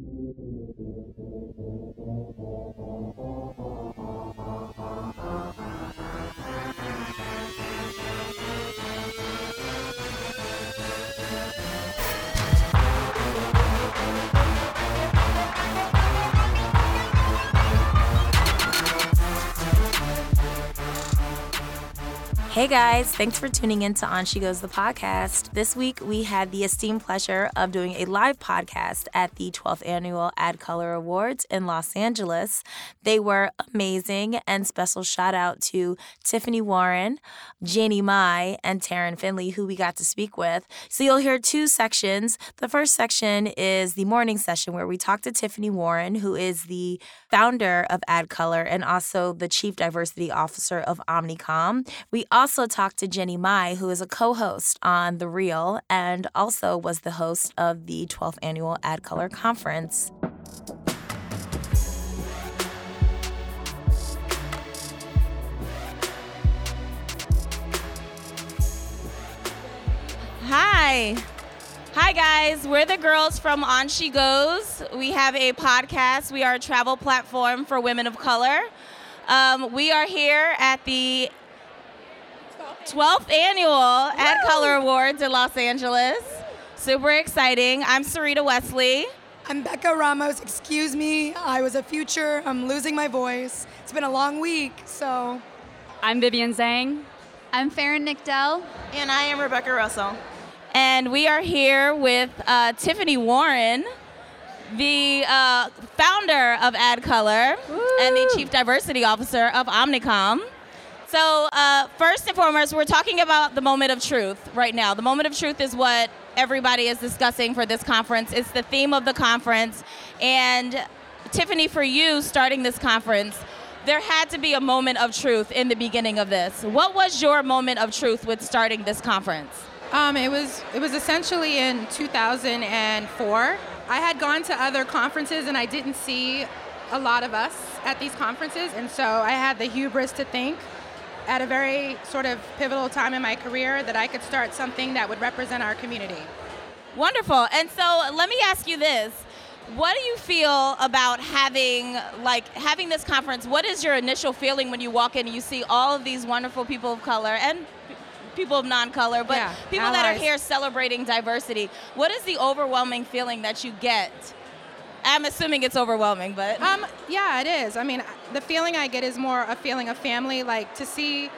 Thank you. Hey guys, thanks for tuning in to On She Goes the podcast. This week we had the esteemed pleasure of doing a live podcast at the 12th annual ADCOLOR Awards in Los Angeles. They were amazing and special shout out to Tiffany Warren, Jeannie Mai, and Taryn Finley, who we got to speak with. So you'll hear two sections. The first section is the morning session where we talk to Tiffany Warren, who is the founder of ADCOLOR and also the chief diversity officer of Omnicom. We also also talked to Jeannie Mai, who is a co host on The Real and also was the host of the 12th annual ADCOLOR conference. Hi. Hi, guys. We're the girls from On She Goes. We have a podcast. We are a travel platform for women of color. Um, we are here at the 12th annual ADCOLOR Awards in Los Angeles. Super exciting. I'm Sarita Wesley. I'm Becca Ramos. Excuse me, I was a future. I'm losing my voice. It's been a long week, so. I'm Vivian Zhang. I'm Farron Nickdell. And I am Rebecca Russell. And we are here with uh, Tiffany Warren, the uh, founder of ADCOLOR Woo. and the Chief Diversity Officer of Omnicom. So, uh, first and foremost, we're talking about the moment of truth right now. The moment of truth is what everybody is discussing for this conference. It's the theme of the conference. And, Tiffany, for you starting this conference, there had to be a moment of truth in the beginning of this. What was your moment of truth with starting this conference? Um, it was it was essentially in 2004. I had gone to other conferences and I didn't see a lot of us at these conferences, and so I had the hubris to think at a very sort of pivotal time in my career that I could start something that would represent our community. Wonderful. And so let me ask you this. What do you feel about having like having this conference? What is your initial feeling when you walk in and you see all of these wonderful people of color and people of non-color, but yeah, people allies. that are here celebrating diversity? What is the overwhelming feeling that you get I'm assuming it's overwhelming, but um, yeah, it is. I mean, the feeling I get is more a feeling of family, like to see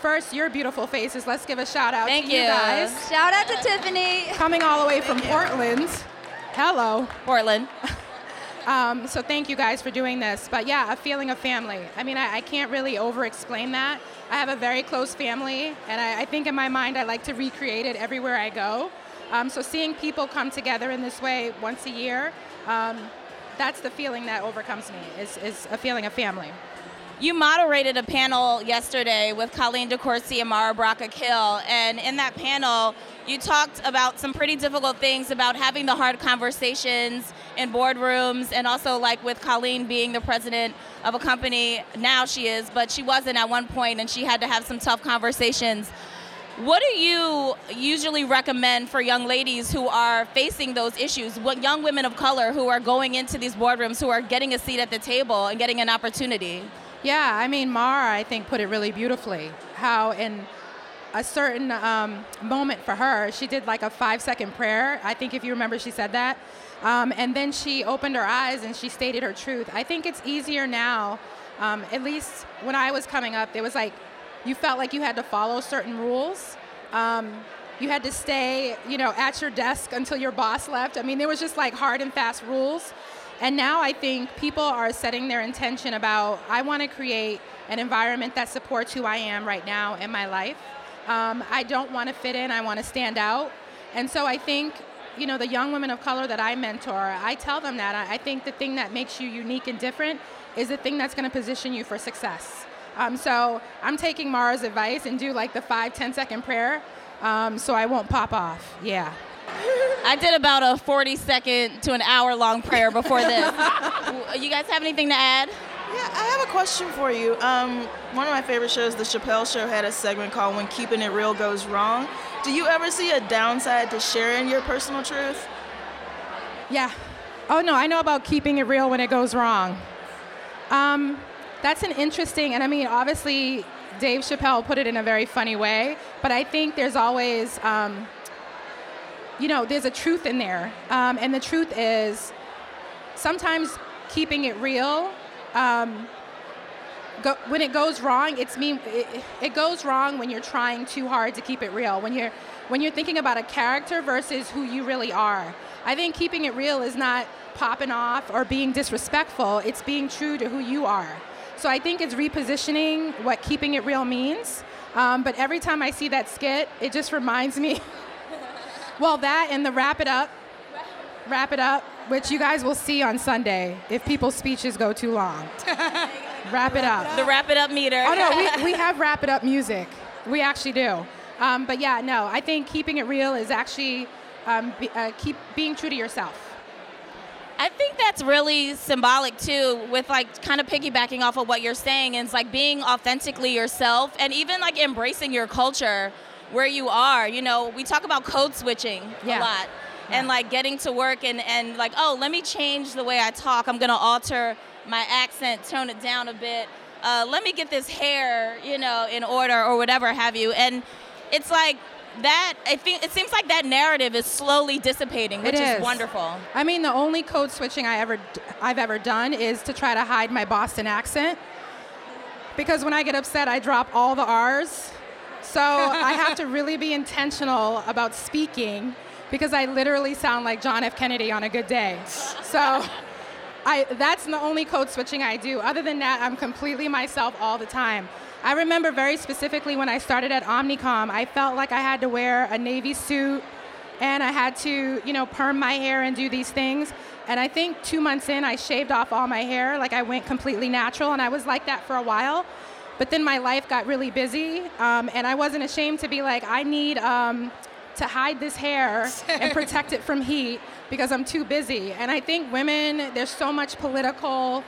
first your beautiful faces. Let's give a shout out Thank to you. you guys. Shout out to Tiffany. Coming all the way from Portland. Hello. Portland. Um, so thank you guys for doing this. But yeah, a feeling of family. I mean, I, I can't really over explain that. I have a very close family, and I, I, think in my mind I like to recreate it everywhere I go. Um, so seeing people come together in this way once a year um, that's the feeling that overcomes me is, is a feeling of family. You moderated a panel yesterday with Colleen DeCourcy and Mara Brock Akil, and in that panel, you talked about some pretty difficult things about having the hard conversations in boardrooms, and also like with Colleen being the president of a company. Now she is, but she wasn't at one point, and she had to have some tough conversations what do you usually recommend for young ladies who are facing those issues? What young women of color who are going into these boardrooms, who are getting a seat at the table and getting an opportunity? Yeah, I mean, Mara, I think, put it really beautifully. How in a certain um, moment for her, she did like a five second prayer. I think if you remember, she said that. Um, and then she opened her eyes and she stated her truth. I think it's easier now, um, at least when I was coming up, there was like you felt like you had to follow certain rules. Um, you had to stay, you know, at your desk until your boss left. I mean, there was just like hard and fast rules. And now I think people are setting their intention about I want to create an environment that supports who I am right now in my life. Um, I don't want to fit in. I want to stand out. And so I think, you know, the young women of color that I mentor, I tell them that I think the thing that makes you unique and different is the thing that's going to position you for success. Um, so I'm taking Mara's advice and do like the five, 10 second prayer um, so I won't pop off. Yeah. I did about a 40 second to an hour long prayer before this. you guys have anything to add? Yeah, I have a question for you. Um, one of my favorite shows, The Chappelle Show, had a segment called When Keeping It Real Goes Wrong. Do you ever see a downside to sharing your personal truth? Yeah. Oh no, I know about keeping it real when it goes wrong. Um, that's an interesting, and I mean, obviously, Dave Chappelle put it in a very funny way, but I think there's always, um, you know, there's a truth in there, um, and the truth is, sometimes keeping it real. Um, go, when it goes wrong, it's mean it, it goes wrong when you're trying too hard to keep it real. When you're when you're thinking about a character versus who you really are. I think keeping it real is not popping off or being disrespectful. It's being true to who you are. So I think it's repositioning what keeping it real means. Um, but every time I see that skit, it just reminds me. well, that and the wrap it up, wrap it up, which you guys will see on Sunday if people's speeches go too long. wrap it up. The wrap it up meter. Oh no, we, we have wrap it up music. We actually do. Um, but yeah, no, I think keeping it real is actually um, be, uh, keep being true to yourself. I think that's really symbolic too, with like kind of piggybacking off of what you're saying, and it's like being authentically yourself and even like embracing your culture where you are. You know, we talk about code switching Yeah. a lot and like getting to work and, and like, oh, let me change the way I talk. I'm gonna alter my accent, tone it down a bit. Uh, let me get this hair, you know, in order or whatever have you. And it's like that. I think it seems like that narrative is slowly dissipating, which is is. wonderful. I mean, the only code switching I ever I've ever done is to try to hide my Boston accent. Because when I get upset, I drop all the R's. So I have to really be intentional about speaking because I literally sound like John F. Kennedy on a good day. So I, that's the only code switching I do. Other than that, I'm completely myself all the time. I remember very specifically when I started at Omnicom, I felt like I had to wear a navy suit and I had to, you know, perm my hair and do these things. And I think two months in, I shaved off all my hair. Like I went completely natural, and I was like that for a while. But then my life got really busy, um, and I wasn't ashamed to be like, I need um, to hide this hair and protect it from heat because I'm too busy. And I think women, there's so much political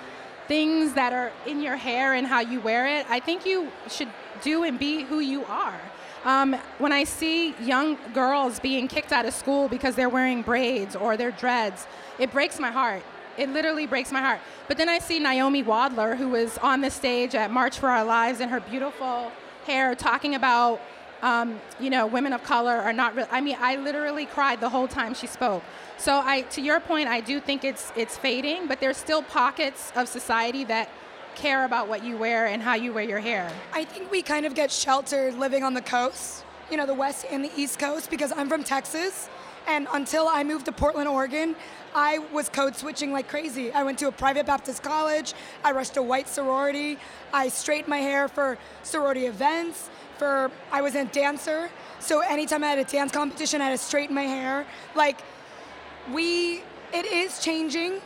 things that are in your hair and how you wear it. I think you should do and be who you are. Um, when I see young girls being kicked out of school because they're wearing braids or their dreads, it breaks my heart. It literally breaks my heart. But then I see Naomi Wadler, who was on the stage at March for Our Lives in her beautiful hair, talking about, um, you know, women of color are not. Re- I mean, I literally cried the whole time she spoke. So, I, to your point, I do think it's it's fading, but there's still pockets of society that care about what you wear and how you wear your hair. I think we kind of get sheltered living on the coast, you know, the West and the East Coast, because I'm from Texas. And until I moved to Portland, Oregon, I was code switching like crazy. I went to a private Baptist college. I rushed a white sorority. I straightened my hair for sorority events. For I was a dancer, so anytime I had a dance competition, I had to straighten my hair. Like, we, it is changing,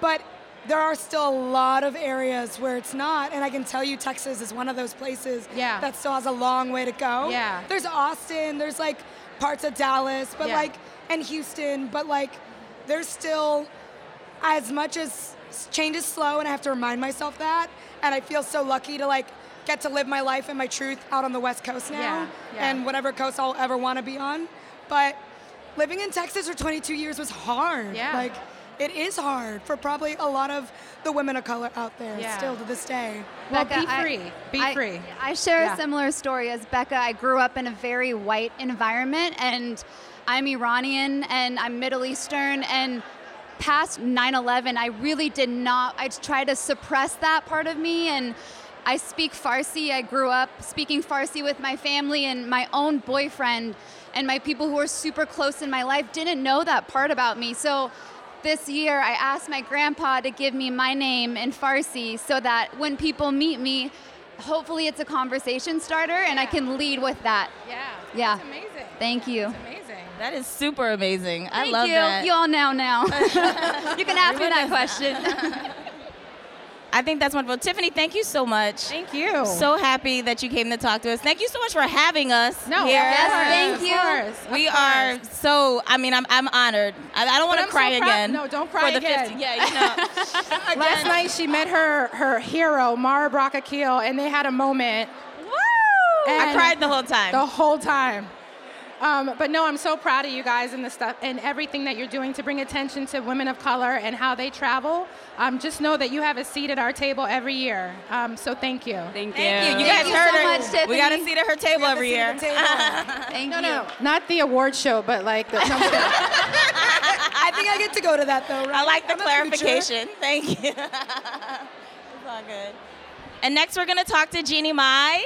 but there are still a lot of areas where it's not, and I can tell you Texas is one of those places Yeah. that still has a long way to go. Yeah. There's Austin, there's like parts of Dallas, but Yeah. like and Houston, but like there's still as much as change is slow and I have to remind myself that and I feel so lucky to like get to live my life and my truth out on the West Coast now Yeah, yeah. and whatever coast I'll ever want to be on. But living in Texas for 22 years was hard. Yeah. Like it is hard for probably a lot of the women of color out there Yeah. still to this day. Well, Becca, be I- free. Be I, free. I share Yeah. a similar story as Becca. I grew up in a very white environment, and I'm Iranian and I'm Middle Eastern. And past 9 11, I really did not, I tried to suppress that part of me. And I speak Farsi. I grew up speaking Farsi with my family, and my own boyfriend and my people who were super close in my life didn't know that part about me. So this year, I asked my grandpa to give me my name in Farsi so that when people meet me, hopefully it's a conversation starter and I can lead with that. Yeah. Yeah. That's amazing. Thank you. That's amazing. That is super amazing. I love you. that. You all know now. you can ask me that question. I think that's wonderful. Tiffany, thank you so much. Thank you. So happy that you came to talk to us. Thank you so much for having us no, here. of Yes, course, thank of you. course, of We course. are so. I mean, I'm I'm honored. I, I don't want to cry so again. no, don't cry for the again. 50 yeah, you know. Last night she met her her hero Mara Brock-Akil, and they had a moment Woo! I cried the whole time. the whole time. Um, but no, I'm so proud of you guys and the stuff and everything that you're doing to bring attention to women of color and how they travel. Um, just know that you have a seat at our table every year. Um, so thank you. Thank, Thank you. You Thank guys you heard so her. much, Tiffany. we got a seat at her table Have a every year. table. Thank No, you. no, not the award show, but like the. No, I'm kidding. I think I get to go to that though, right? I like the I'm clarification. Thank you. it's all good. And next, we're gonna talk to Jeannie Mai.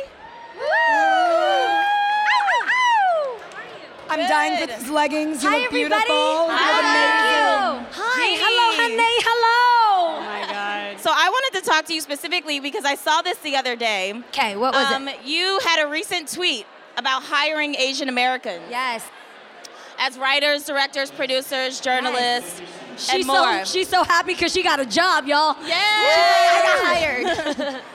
I'm dying for these leggings. You Hi, look everybody. beautiful. You look amazing. Hi, Jeannie. hello, honey, hello. Oh my God. So I wanted to talk to you specifically because I saw this the other day. Okay, what was Um, it? You had a recent tweet about hiring Asian Americans Yes. as writers, directors, producers, journalists, and She's more. so she's so happy because she got a job, y'all. yeah. I got hired.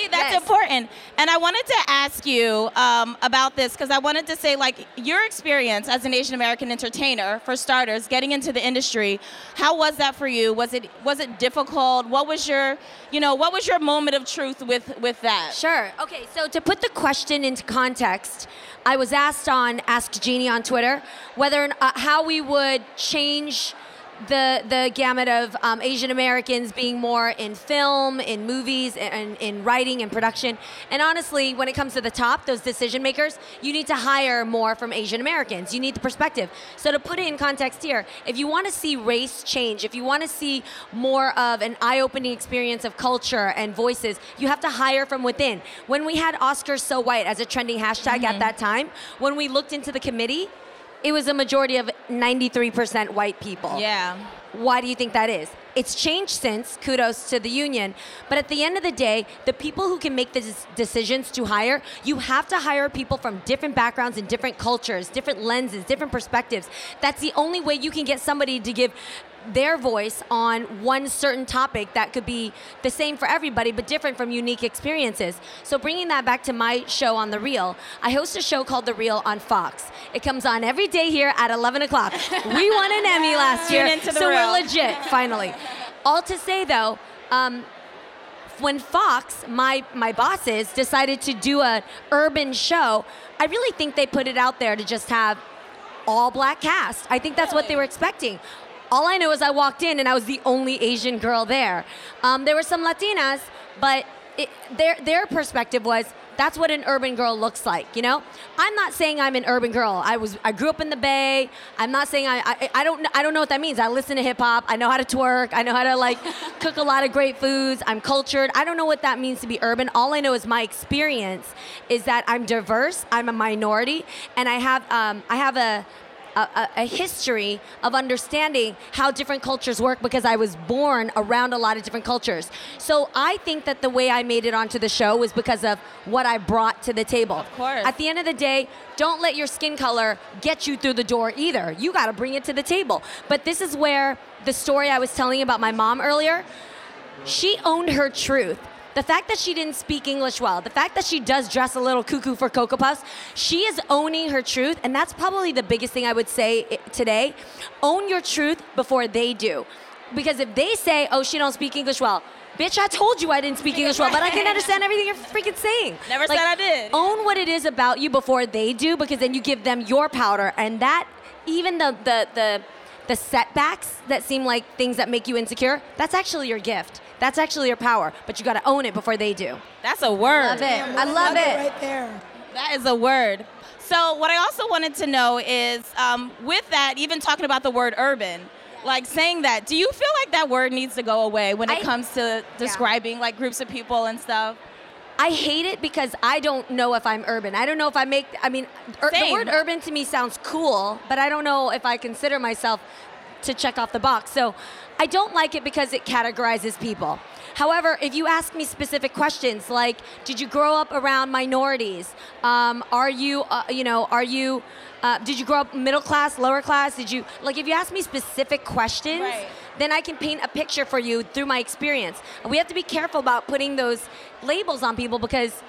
That's see, that's Yes. important. And I wanted to ask you um, about this because I wanted to say, like, your experience as an Asian American entertainer, for starters, getting into the industry. How was that for you? Was it was it difficult? What was your, you know, what was your moment of truth with with that? Sure. Okay, so to put the question into context, I was asked on Ask Jeannie on Twitter whether uh, how we would change the the gamut of um, Asian Americans being more in film, in movies, and in writing and production. And honestly, when it comes to the top, those decision makers, you need to hire more from Asian Americans. You need the perspective. So to put it in context here, if you want to see race change, if you want to see more of an eye-opening experience of culture and voices, you have to hire from within. When we had Oscars so white as a trending hashtag at that time, when we looked into the committee, it was a majority of 93% white people. Yeah. Why do you think that is? It's changed since, kudos to the union. But at the end of the day, the people who can make the decisions to hire, you have to hire people from different backgrounds and different cultures, different lenses, different perspectives. That's the only way you can get somebody to give their voice on one certain topic that could be the same for everybody but different from unique experiences. So bringing that back to my show on The Real, I host a show called The Real on Fox. It comes on every day here at 11 o'clock. We won an Emmy last year, so Real. we're legit finally. All to say though, um, when Fox, my my bosses, decided to do a urban show, I really think they put it out there to just have all black cast. I think that's what they were expecting. All I know is I walked in and I was the only Asian girl there. Um, there were some Latinas, but it, their their perspective was that's what an urban girl looks like. You know, I'm not saying I'm an urban girl. I was I grew up in the Bay. I'm not saying I I, I don't I don't know what that means. I listen to hip hop. I know how to twerk. I know how to like cook a lot of great foods. I'm cultured. I don't know what that means to be urban. All I know is my experience is that I'm diverse. I'm a minority, and I have um, I have a a, a, history of understanding how different cultures work because I was born around a lot of different cultures. So I think that the way I made it onto the show was because of what I brought to the table. Of course. At the end of the day, don't let your skin color get you through the door either. You got to bring it to the table. But this is where the story I was telling about my mom earlier, she owned her truth. The fact that she didn't speak English well, the fact that she does dress a little cuckoo for Cocoa Puffs, she is owning her truth, and that's probably the biggest thing I would say eh, today. Own your truth before they do. Because if they say, oh, she don't speak English well, bitch, I told you I didn't speak English well, but I can understand everything you're freaking saying. Never said I did. Own what it is about you before they do, because then you give them your powder, and that, even the, the, the, the setbacks that seem like things that make you insecure, that's actually your gift. That's actually your power, but you gotta own it before they do. That's a word. Love it. Damn, I what love nugget it. Right there. That is a word. So what I also wanted to know is, um, with that, even talking about the word urban, like saying that, do you feel like that word needs to go away when it I- comes to describing like groups of people and stuff? I hate it because I don't know if I'm urban. I don't know if I make. I mean, ur- the word urban to me sounds cool, but I don't know if I consider myself to check off the box. So I don't like it because it categorizes people. However, if you ask me specific questions like, did you grow up around minorities? Um, are you, uh, you know, are you, uh, did you grow up middle class, lower class? Did you, like, if you ask me specific questions, Right. Then I can paint a picture for you through my experience. We have to be careful about putting those labels on people because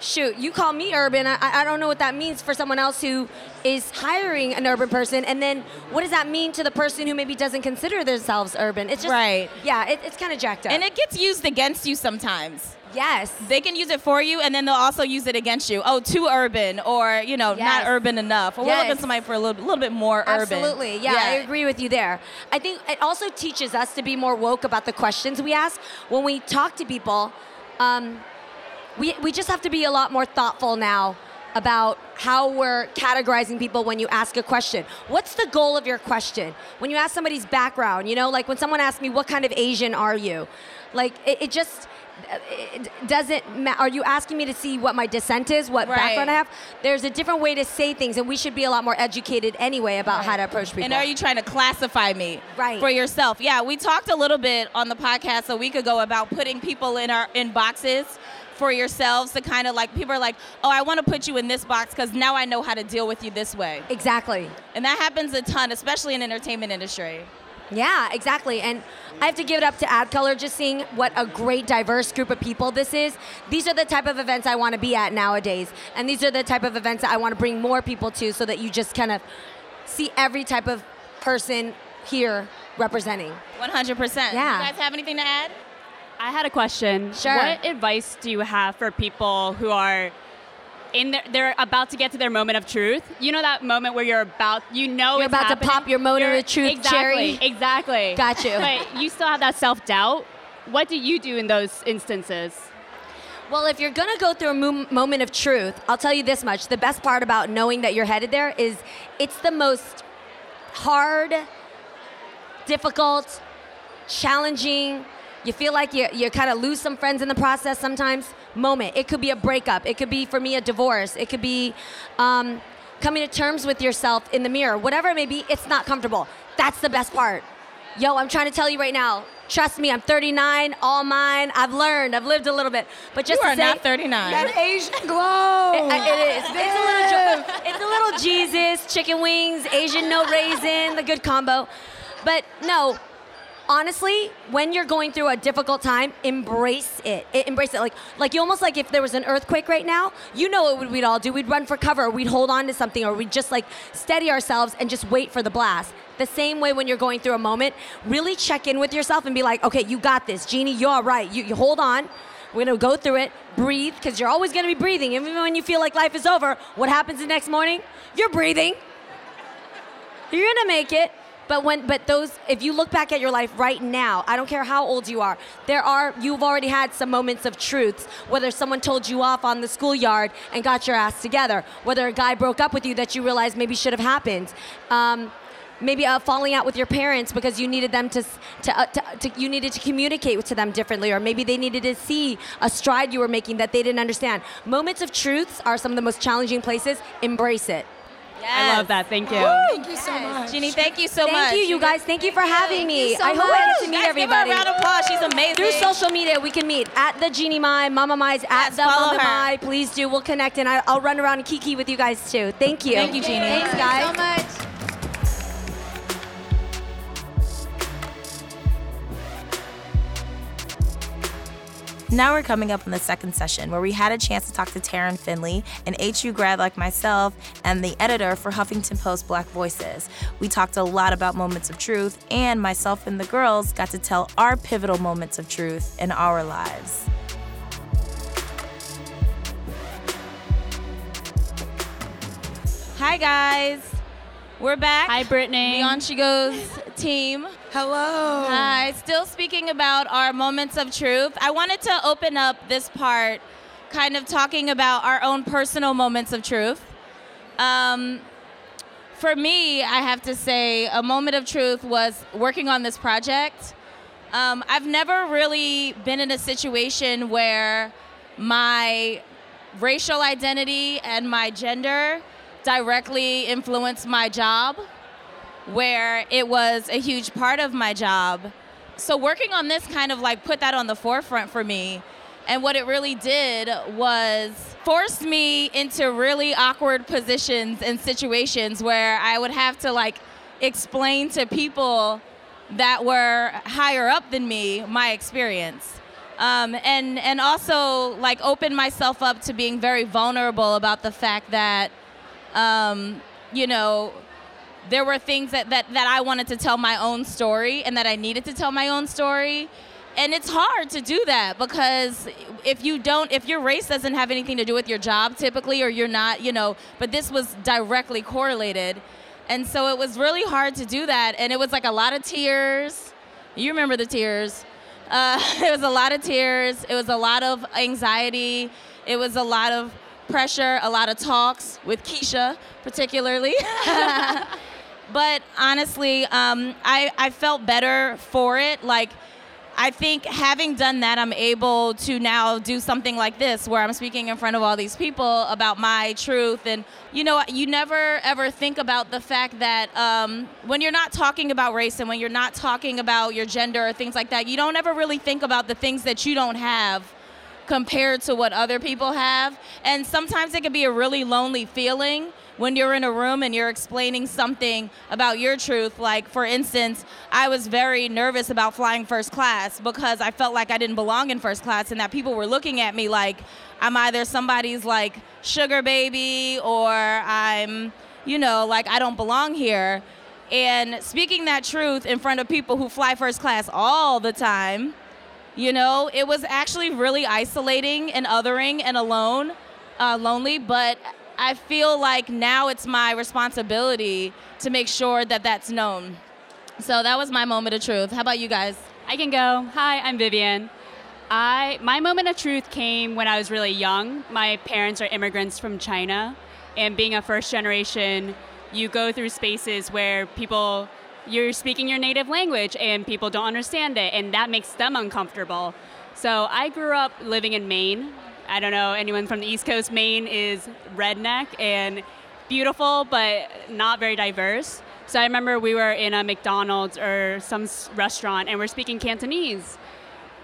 shoot, you call me urban. I, I don't know what that means for someone else who is hiring an urban person. And then what does that mean to the person who maybe doesn't consider themselves urban? It's just, Right. Yeah, it, it's kind of jacked up. And it gets used against you sometimes. Yes. They can use it for you, and then they'll also use it against you. Oh, too urban, or you know, Yes. not urban enough. Or we're looking somebody for a little, little bit more urban. Absolutely. Yeah, I agree with you there. I think it also teaches us to be more woke about the questions we ask. When we talk to people, um, we, we just have to be a lot more thoughtful now about how we're categorizing people when you ask a question. What's the goal of your question? When you ask somebody's background, you know, like when someone asks me, what kind of Asian are you? Like, it, it just doesn't matter. Are you asking me to see what my descent is, what Right. background I have? There's a different way to say things, and we should be a lot more educated anyway about how to approach people. And are you trying to classify me Right. for yourself? Yeah, we talked a little bit on the podcast a week ago about putting people in our in boxes for yourselves to kind of like people are like, oh, I want to put you in this box because now I know how to deal with you this way, exactly. and that happens a ton, especially in entertainment industry. Yeah, exactly. And I have to give it up to ADCOLOR just seeing what a great diverse group of people this is. These are the type of events I want to be at nowadays. And these are the type of events that I want to bring more people to so that you just kind of see every type of person here representing. 100%. Yeah. You guys have anything to add? I had a question. Sure. What advice do you have for people who are in their, they're about to get to their moment of truth? You know that moment where you're about, you know, You're it's about to pop your moment of truth exactly, cherry. Exactly. Got you. But you still have that self doubt. What do you do in those instances? Well, if you're going to go through a mo- moment of truth, I'll tell you this much. The best part about knowing that you're headed there is it's the most hard, difficult, challenging, you feel like you, you kind of lose some friends in the process sometimes moment. It could be a breakup. It could be, for me, a divorce. It could be um, coming to terms with yourself in the mirror. Whatever it may be, it's not comfortable. That's the best part. Yo, I'm trying to tell you right now. Trust me, I'm 39, all mine. I've learned, I've lived a little bit. But just you to are say, not 39. That Asian glow. it, it is. It's a little, jo- it's a little Jesus, chicken wings, Asian no raisin, the good combo. But no, honestly, when you're going through a difficult time, embrace it. it. Embrace it. Like, like you almost like if there was an earthquake right now, you know what we'd all do? We'd run for cover, we'd hold on to something, or we'd just like steady ourselves and just wait for the blast. The same way when you're going through a moment, really check in with yourself and be like, okay, you got this, Jeannie. You're right. You, you hold on. We're gonna go through it, breathe, because you're always gonna be breathing. Even when you feel like life is over, what happens the next morning? You're breathing. You're gonna make it. But when but those if you look back at your life right now, I don't care how old you are, there are you've already had some moments of truths. Whether someone told you off on the schoolyard and got your ass together, whether a guy broke up with you that you realized maybe should have happened. Um, maybe a falling out with your parents because you needed them to, to, uh, to, to you needed to communicate to them differently or maybe they needed to see a stride you were making that they didn't understand moments of truths are some of the most challenging places embrace it I love that. Thank you. Thank you so much. Jeannie, thank you so thank much. Thank you you guys thank you for having me so i hope i get to Guys, meet give her everybody a round of applause. She's amazing. through social media we can meet at the jeannie mai mama mai's at Yes, the mama her. mai please do we'll connect and I, i'll run around and kiki with you guys too thank you Thank you, Jeannie. thanks guys so much. Now we're coming up on the second session where we had a chance to talk to Taryn Finley, an HU grad like myself, and the editor for Huffington Post Black Voices. We talked a lot about moments of truth, and myself and the girls got to tell our pivotal moments of truth in our lives. Hi, guys. We're back. Hi, Brittany. On She Goes team. Hello. Hi. Still speaking about our moments of truth. I wanted to open up this part kind of talking about our own personal moments of truth. Um, for me, I have to say, a moment of truth was working on this project. Um, I've never really been in a situation where my racial identity and my gender directly influenced my job, where it was a huge part of my job. So, working on this kind of like put that on the forefront for me. And what it really did was forced me into really awkward positions and situations where I would have to like explain to people that were higher up than me my experience. Um, and and also like open myself up to being very vulnerable about the fact that um, you know there were things that, that that I wanted to tell my own story and that I needed to tell my own story. And it's hard to do that because if you don't if your race doesn't have anything to do with your job typically or you're not you know but this was directly correlated. And so it was really hard to do that and it was like a lot of tears. You remember the tears. Uh, it was a lot of tears. It was a lot of anxiety. It was a lot of pressure a lot of talks with keisha particularly but honestly um, I, I felt better for it like I think having done that, I'm able to now do something like this where I'm speaking in front of all these people about my truth. And, you know, you never ever think about the fact that um, when you're not talking about race and when you're not talking about your gender or things like that, you don't ever really think about the things that you don't have compared to what other people have. And sometimes it can be a really lonely feeling when you're in a room and you're explaining something about your truth. Like, for instance, I was very nervous about flying first class because I felt like I didn't belong in first class and that people were looking at me like I'm either somebody's like sugar baby or I'm, you know, like I don't belong here. And speaking that truth in front of people who fly first class all the time, you know, it was actually really isolating and othering and alone, uh, lonely. But I feel like now it's my responsibility to make sure that that's known. So that was my moment of truth. How about you guys? I can go. Hi, I'm Vivian. I my moment of truth came when I was really young. My parents are immigrants from China, and being a first generation, you go through spaces where people you're speaking your native language and people don't understand it and that makes them uncomfortable. So I grew up living in Maine, I don't know anyone from the East Coast. Maine is redneck and beautiful, but not very diverse. So I remember we were in a McDonald's or some restaurant and we're speaking Cantonese.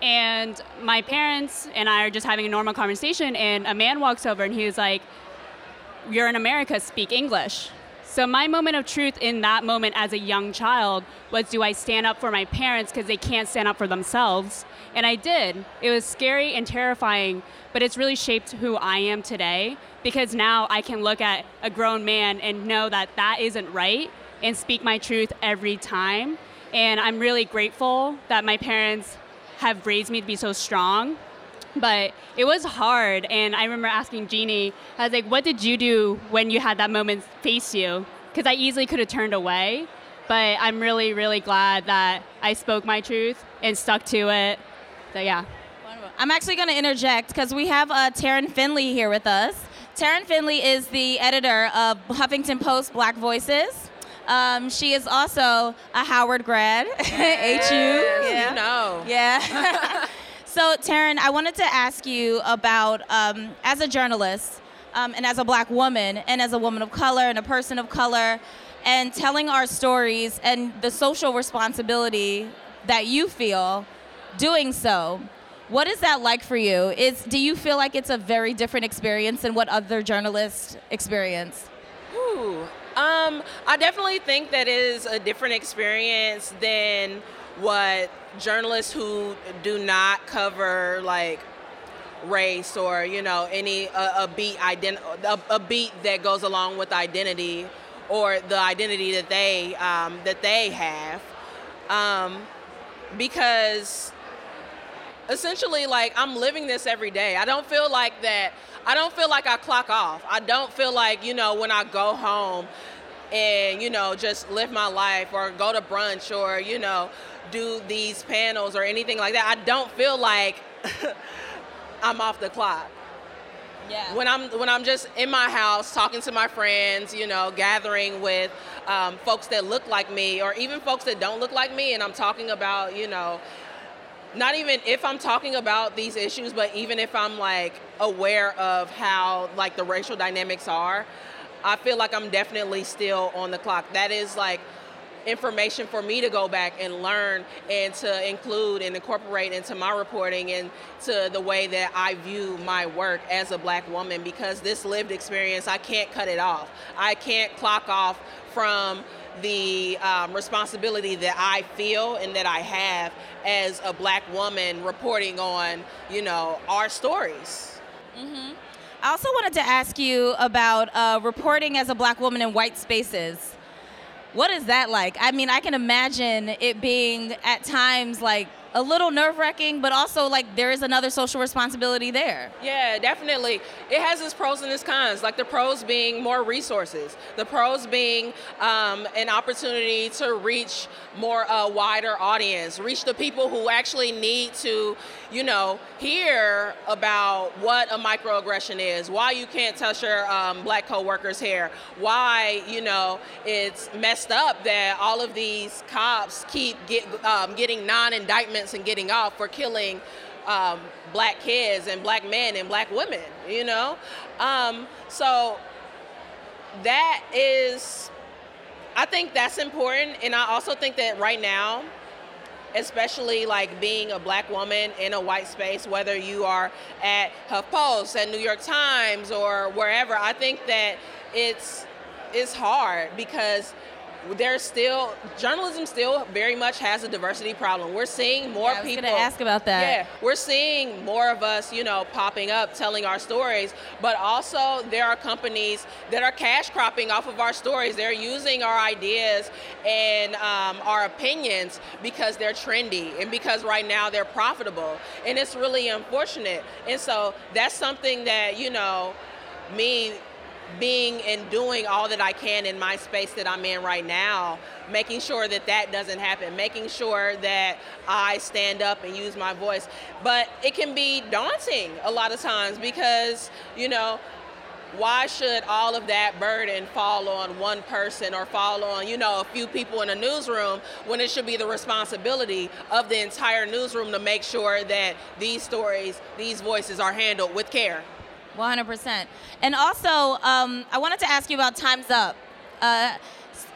And my parents and I are just having a normal conversation, and a man walks over and he was like, You're in America, speak English. So my moment of truth in that moment as a young child was do I stand up for my parents because they can't stand up for themselves? And I did. It was scary and terrifying, but it's really shaped who I am today because now I can look at a grown man and know that that isn't right and speak my truth every time. And I'm really grateful that my parents have raised me to be so strong. But it was hard. And I remember asking Jeannie, I was like, what did you do when you had that moment face you? Because I easily could have turned away. But I'm really, really glad that I spoke my truth and stuck to it. So, yeah. I'm actually going to interject because we have uh, Taryn Finley here with us. Taryn Finley is the editor of Huffington Post Black Voices. Um, she is also a Howard grad, yes, HU. Yeah. You know. Yeah. so, Taryn, I wanted to ask you about, um, as a journalist um, and as a black woman and as a woman of color and a person of color, and telling our stories and the social responsibility that you feel doing so. What is that like for you? Is do you feel like it's a very different experience than what other journalists experience? Ooh, um, I definitely think that is a different experience than what journalists who do not cover like race or you know any a beat ident- a, a, beat that goes along with identity or the identity that they um, that they have um, because essentially like I'm living this every day. I don't feel like that. I don't feel like I clock off. I don't feel like, you know, when I go home and, you know, just live my life or go to brunch or, you know, do these panels or anything like that. I don't feel like I'm off the clock. Yeah. When I'm when I'm just in my house talking to my friends, you know, gathering with um, folks that look like me or even folks that don't look like me, and I'm talking about, you know, not even if I'm talking about these issues, but even if I'm like aware of how like the racial dynamics are, I feel like I'm definitely still on the clock. That is like information for me to go back and learn and to include and incorporate into my reporting and to the way that I view my work as a black woman because this lived experience, I can't cut it off. I can't clock off from the um, responsibility that I feel and that I have as a black woman reporting on, you know, our stories. Mm-hmm. I also wanted to ask you about uh, reporting as a black woman in white spaces. What is that like? I mean, I can imagine it being at times like a little nerve wracking, but also like there is another social responsibility there. Yeah, definitely. It has its pros and its cons. Like the pros being more resources, the pros being um, an opportunity to reach more uh, wider audience, reach the people who actually need to, you know, hear about what a microaggression is, why you can't touch your um, black coworker's hair, why you know it's messed up that all of these cops keep get, um, getting and getting off for killing um, black kids and black men and black women, you know? Um, so that is, I think that's important. And I also think that right now, especially like being a black woman in a white space, whether you are at HuffPost, at New York Times, or wherever, I think that it's it's hard because there's still journalism still very much has a diversity problem. We're seeing more yeah, I was people. Gonna ask about that. Yeah, we're seeing more of us, you know, popping up, telling our stories. But also, there are companies that are cash cropping off of our stories. They're using our ideas and um, our opinions because they're trendy and because right now they're profitable, and it's really unfortunate. And so that's something that you know, me being and doing all that I can in my space that I'm in right now, making sure that that doesn't happen, making sure that I stand up and use my voice. But it can be daunting a lot of times because, you know, why should all of that burden fall on one person or fall on, you know, a few people in a newsroom when it should be the responsibility of the entire newsroom to make sure that these stories, these voices are handled with care? 100%. And also, um, I wanted to ask you about Time's Up. Uh,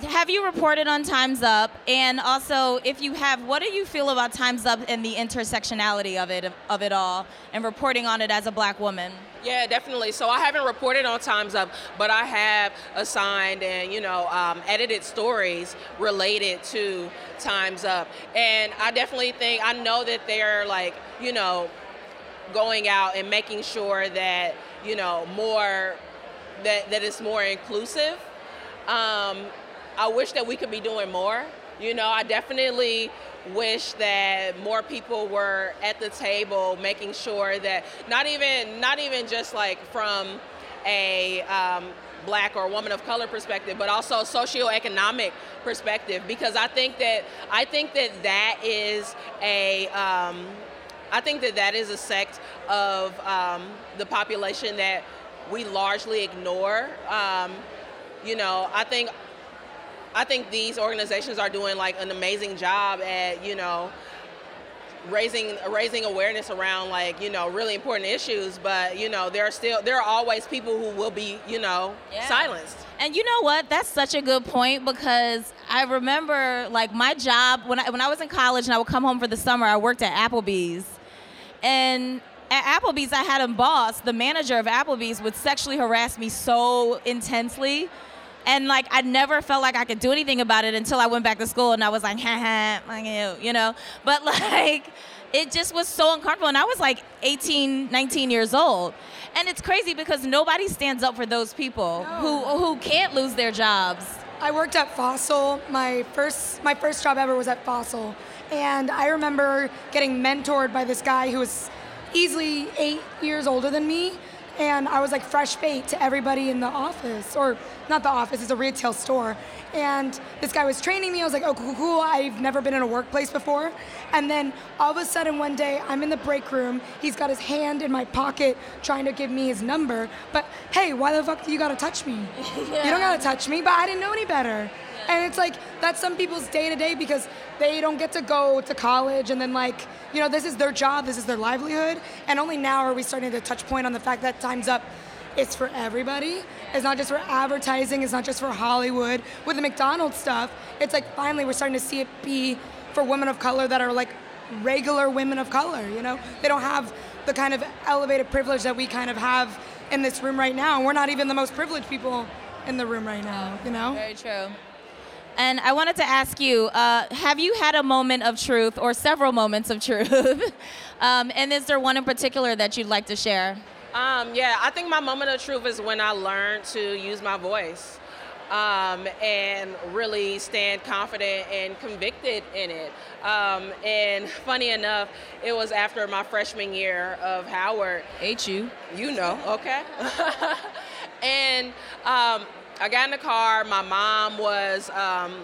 have you reported on Time's Up? And also, if you have, what do you feel about Time's Up and the intersectionality of it, of it all, and reporting on it as a black woman? Yeah, definitely. So I haven't reported on Time's Up, but I have assigned and you know um, edited stories related to Time's Up, and I definitely think I know that they're like you know going out and making sure that you know more that that it's more inclusive. Um, I wish that we could be doing more. You know, I definitely wish that more people were at the table, making sure that not even not even just like from a um, black or woman of color perspective, but also socioeconomic perspective, because I think that I think that that is a um, I think that that is a sect of um, the population that we largely ignore. Um, you know, I think I think these organizations are doing like an amazing job at you know raising raising awareness around like you know really important issues but you know there are still there are always people who will be you know yeah. silenced and you know what that's such a good point because i remember like my job when I, when I was in college and i would come home for the summer i worked at applebee's and at Applebee's, I had a boss, the manager of Applebee's, would sexually harass me so intensely. And like I never felt like I could do anything about it until I went back to school and I was like, ha ha, you know. But like it just was so uncomfortable. And I was like 18, 19 years old. And it's crazy because nobody stands up for those people no. who who can't lose their jobs. I worked at Fossil. My first my first job ever was at Fossil. And I remember getting mentored by this guy who was easily eight years older than me. And I was like fresh bait to everybody in the office, or not the office, it's a retail store. And this guy was training me. I was like, oh, cool, cool. I've never been in a workplace before. And then all of a sudden, one day, I'm in the break room. He's got his hand in my pocket trying to give me his number. But hey, why the fuck do you gotta touch me? yeah. You don't gotta touch me, but I didn't know any better. And it's like, that's some people's day to day because they don't get to go to college and then, like, you know, this is their job, this is their livelihood. And only now are we starting to touch point on the fact that time's up it's for everybody. It's not just for advertising. It's not just for Hollywood. With the McDonald's stuff, it's like finally we're starting to see it be for women of color that are like regular women of color. You know, they don't have the kind of elevated privilege that we kind of have in this room right now. And we're not even the most privileged people in the room right now. You know. Very true. And I wanted to ask you uh, have you had a moment of truth or several moments of truth? um, and is there one in particular that you'd like to share? Um, yeah, I think my moment of truth is when I learned to use my voice um, and really stand confident and convicted in it. Um, and funny enough, it was after my freshman year of Howard. Hate you. You know, okay. and um, I got in the car. My mom was um,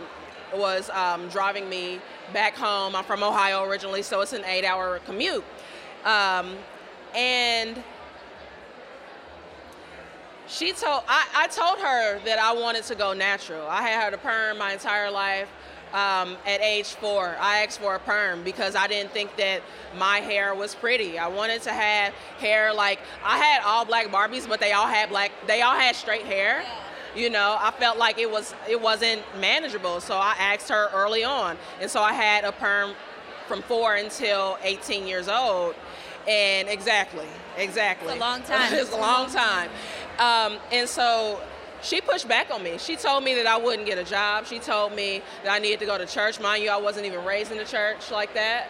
was um, driving me back home. I'm from Ohio originally, so it's an eight-hour commute. Um, and she told I, I told her that I wanted to go natural. I had had a perm my entire life. Um, at age four, I asked for a perm because I didn't think that my hair was pretty. I wanted to have hair like I had all black Barbies, but they all had black. They all had straight hair. You know, I felt like it was it wasn't manageable, so I asked her early on, and so I had a perm from four until 18 years old. And exactly, exactly. It's a long time. it's a long time. Um, and so she pushed back on me. She told me that I wouldn't get a job. She told me that I needed to go to church. Mind you, I wasn't even raised in the church like that.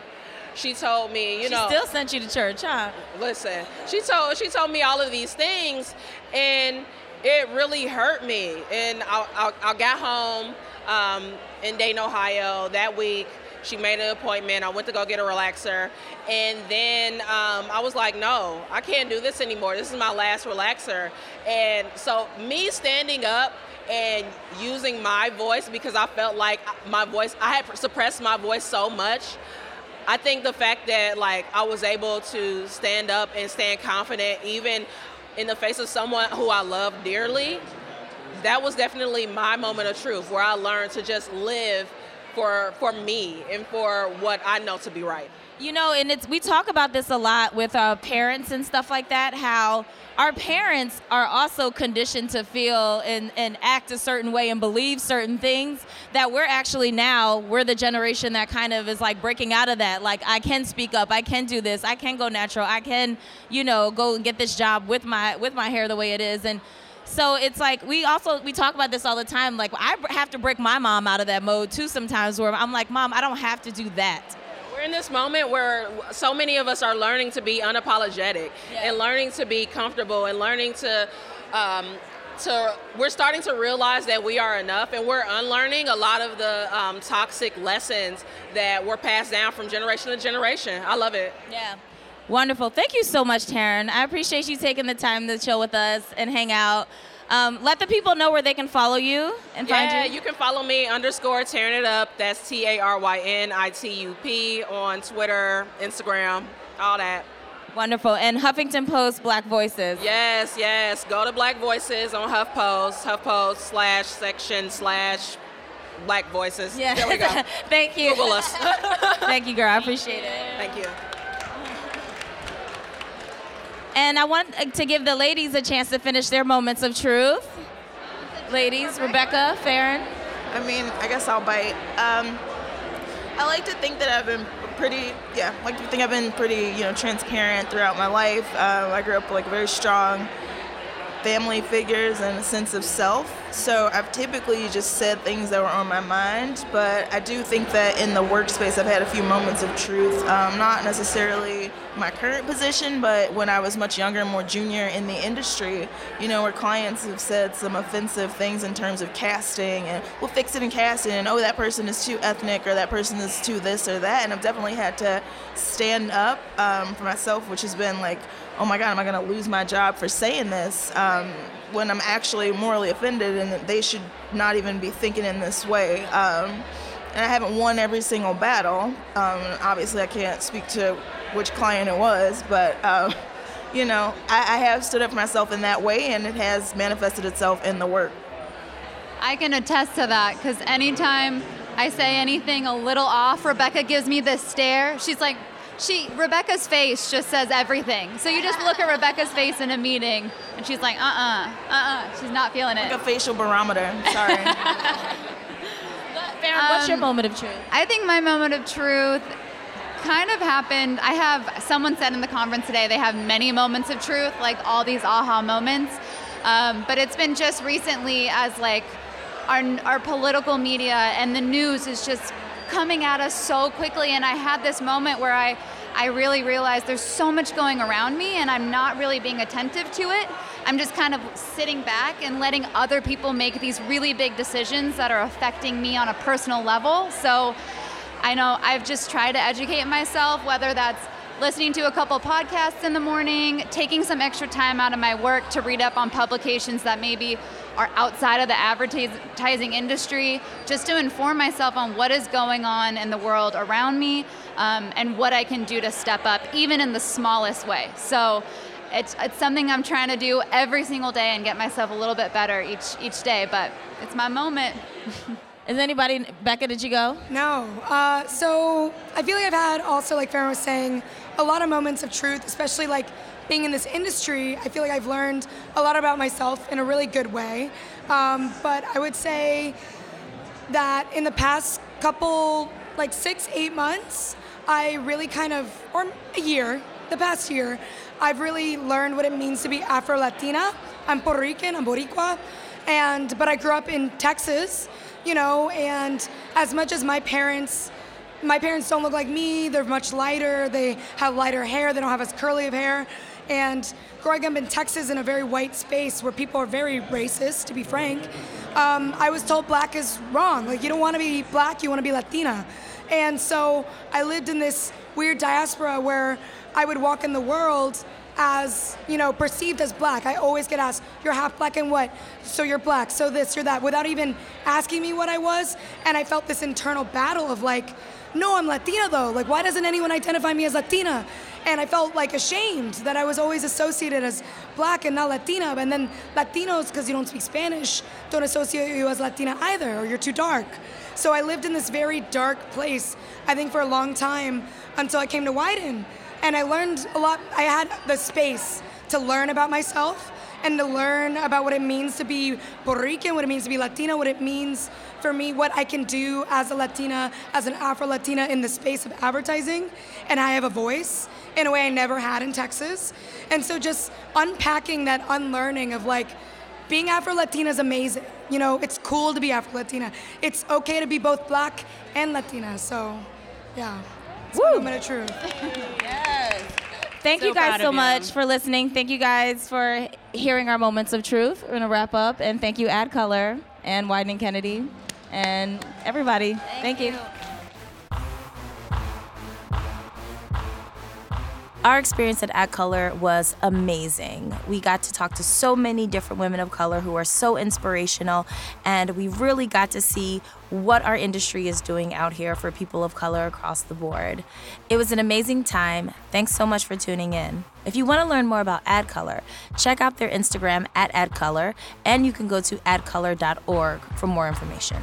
She told me, you know, she still sent you to church, huh? Listen, she told she told me all of these things, and it really hurt me. And I, I, I got home um, in Dayton, Ohio that week. She made an appointment. I went to go get a relaxer. And then um, I was like, no, I can't do this anymore. This is my last relaxer. And so, me standing up and using my voice because I felt like my voice, I had suppressed my voice so much. I think the fact that like I was able to stand up and stand confident even in the face of someone who I love dearly, that was definitely my moment of truth where I learned to just live for for me and for what I know to be right. You know, and it's we talk about this a lot with our parents and stuff like that. How our parents are also conditioned to feel and, and act a certain way and believe certain things that we're actually now we're the generation that kind of is like breaking out of that. Like I can speak up, I can do this, I can go natural, I can, you know, go and get this job with my with my hair the way it is and so it's like we also we talk about this all the time. Like I have to break my mom out of that mode too sometimes, where I'm like, Mom, I don't have to do that. We're in this moment where so many of us are learning to be unapologetic Yeah. and learning to be comfortable and learning to. Um, to we're starting to realize that we are enough, and we're unlearning a lot of the um, toxic lessons that were passed down from generation to generation. I love it. Yeah. Wonderful. Thank you so much, Taryn. I appreciate you taking the time to chill with us and hang out. Um, let the people know where they can follow you and Yeah, find you. Yeah, you can follow me underscore tearing it up. That's T A R Y N I T U P on Twitter, Instagram, all that. Wonderful. And Huffington Post Black Voices. Yes, yes. Go to Black Voices on HuffPost, HuffPost slash section slash Black Voices. Yeah. There we go. Thank you. Google us. Thank you, girl. I appreciate it. Thank you. And I want uh, to give the ladies a chance to finish their moments of truth. Ladies, Rebecca, Farron. I mean, I guess I'll bite. Um, I like to think that I've been pretty, yeah, like to think I've been pretty, you know, transparent throughout my life. Uh, I grew up like very strong family figures and a sense of self. So I've typically just said things that were on my mind, but I do think that in the workspace I've had a few moments of truth. Um, not necessarily my current position, but when I was much younger, and more junior in the industry, you know, where clients have said some offensive things in terms of casting and we'll fix it in casting and oh, that person is too ethnic or that person is too this or that. And I've definitely had to stand up um, for myself, which has been like, oh my God, am I going to lose my job for saying this? Um, when I'm actually morally offended and that they should not even be thinking in this way. Um, and I haven't won every single battle. Um, obviously, I can't speak to which client it was, but uh, you know, I, I have stood up for myself in that way, and it has manifested itself in the work. I can attest to that because anytime I say anything a little off, Rebecca gives me this stare. She's like, she Rebecca's face just says everything. So you just look at Rebecca's face in a meeting, and she's like, uh uh-uh, uh, uh she's not feeling it. Like a facial barometer. Sorry. Farron, what's your Um, moment of truth? I think my moment of truth kind of happened. I have someone said in the conference today they have many moments of truth, like all these aha moments. Um, but it's been just recently as like our our political media and the news is just coming at us so quickly. And I had this moment where I I really realized there's so much going around me, and I'm not really being attentive to it. I'm just kind of sitting back and letting other people make these really big decisions that are affecting me on a personal level. So I know I've just tried to educate myself, whether that's listening to a couple podcasts in the morning, taking some extra time out of my work to read up on publications that maybe are outside of the advertising industry, just to inform myself on what is going on in the world around me um, and what I can do to step up, even in the smallest way. So it's, it's something I'm trying to do every single day and get myself a little bit better each, each day, but it's my moment. Is anybody, Becca, did you go? No. Uh, so I feel like I've had also, like Farron was saying, a lot of moments of truth, especially like being in this industry. I feel like I've learned a lot about myself in a really good way. Um, but I would say that in the past couple, like six, eight months, I really kind of, or a year, the past year, I've really learned what it means to be Afro Latina. I'm Puerto Rican, I'm Boricua, and but I grew up in Texas, you know, and as much as my parents my parents don't look like me. They're much lighter. They have lighter hair. They don't have as curly of hair. And growing up in Texas in a very white space where people are very racist, to be frank, um, I was told black is wrong. Like, you don't want to be black, you want to be Latina. And so I lived in this weird diaspora where I would walk in the world as you know perceived as black. I always get asked you're half black and what? So you're black so this you're that without even asking me what i was. And i felt this internal battle of like no i'm latina though. Like why doesn't anyone identify me as latina and i felt like ashamed that i was always associated as black and not latina and then latinos because you don't speak spanish don't associate you as latina either or you're too dark so i lived in this very dark place i think for a long time until i came to Wieden and I learned a lot. I had the space to learn about myself and to learn about what it means to be Puerto Rican, what it means to be Latina, what it means for me, what I can do as a Latina, as an Afro Latina in the space of advertising. And I have a voice in a way I never had in Texas. And so just unpacking that unlearning of like, being Afro Latina is amazing. You know, it's cool to be Afro Latina. It's okay to be both black and Latina. So, yeah. It's a moment of truth. Yes. Thank So you guys so of you. much for listening. Thank you guys for hearing our moments of truth. We're going to wrap up. And thank you, ADCOLOR and Wieden+Kennedy and everybody. Thank, you. Our experience at ADCOLOR was amazing. We got to talk to so many different women of color who are so inspirational, and we really got to see what our industry is doing out here for people of color across the board. It was an amazing time. Thanks so much for tuning in. If you want to learn more about ADCOLOR, check out their Instagram at AdColor, and you can go to adcolor.org for more information.